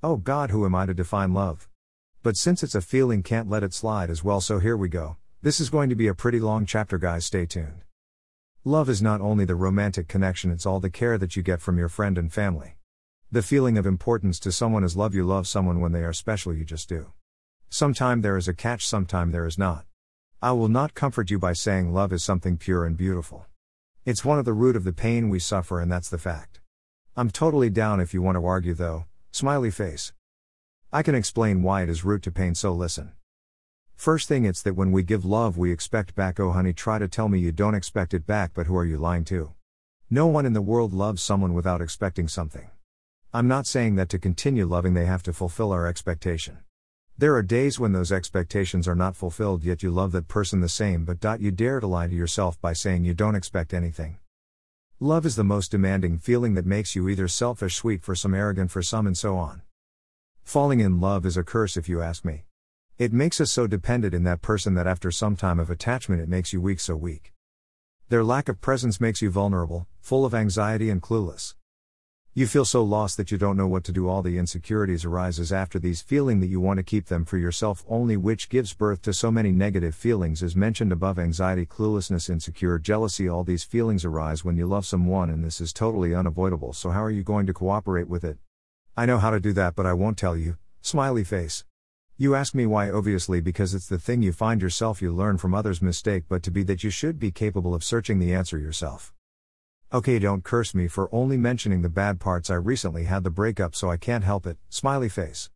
Oh God, who am I to define love? But since it's a feeling, can't let it slide as well, so here we go. This is going to be a pretty long chapter, guys, stay tuned. Love is not only the romantic connection, it's all the care that you get from your friend and family. The feeling of importance to someone is love. You love someone when they are special, you just do. Sometime there is a catch, sometime there is not. I will not comfort you by saying love is something pure and beautiful. It's one of the root of the pain we suffer, and that's the fact. I'm totally down if you want to argue, though, smiley face. I can explain why it is root to pain, so listen. First thing, it's that when we give love, we expect back. Oh, honey, try to tell me you don't expect it back, but who are you lying to? No one in the world loves someone without expecting something. I'm not saying that to continue loving, they have to fulfill our expectation. There are days when those expectations are not fulfilled, yet you love that person the same, but dot, you dare to lie to yourself by saying you don't expect anything. Love is the most demanding feeling that makes you either selfish, sweet for some, arrogant for some, and so on. Falling in love is a curse if you ask me. It makes us so dependent in that person that after some time of attachment it makes you weak, so weak. Their lack of presence makes you vulnerable, full of anxiety, and clueless. You feel so lost that you don't know what to do. All the insecurities arises after these feeling that you want to keep them for yourself only which gives birth to so many negative feelings as mentioned above anxiety, cluelessness, insecure, jealousy. All these feelings arise when you love someone and this is totally unavoidable. So how are you going to cooperate with it? I know how to do that but I won't tell you. Smiley face. You ask me why obviously because it's the thing you find yourself you learn from others mistake but to be that you should be capable of searching the answer yourself. Okay, don't curse me for only mentioning the bad parts. I recently had the breakup, so I can't help it. Smiley face.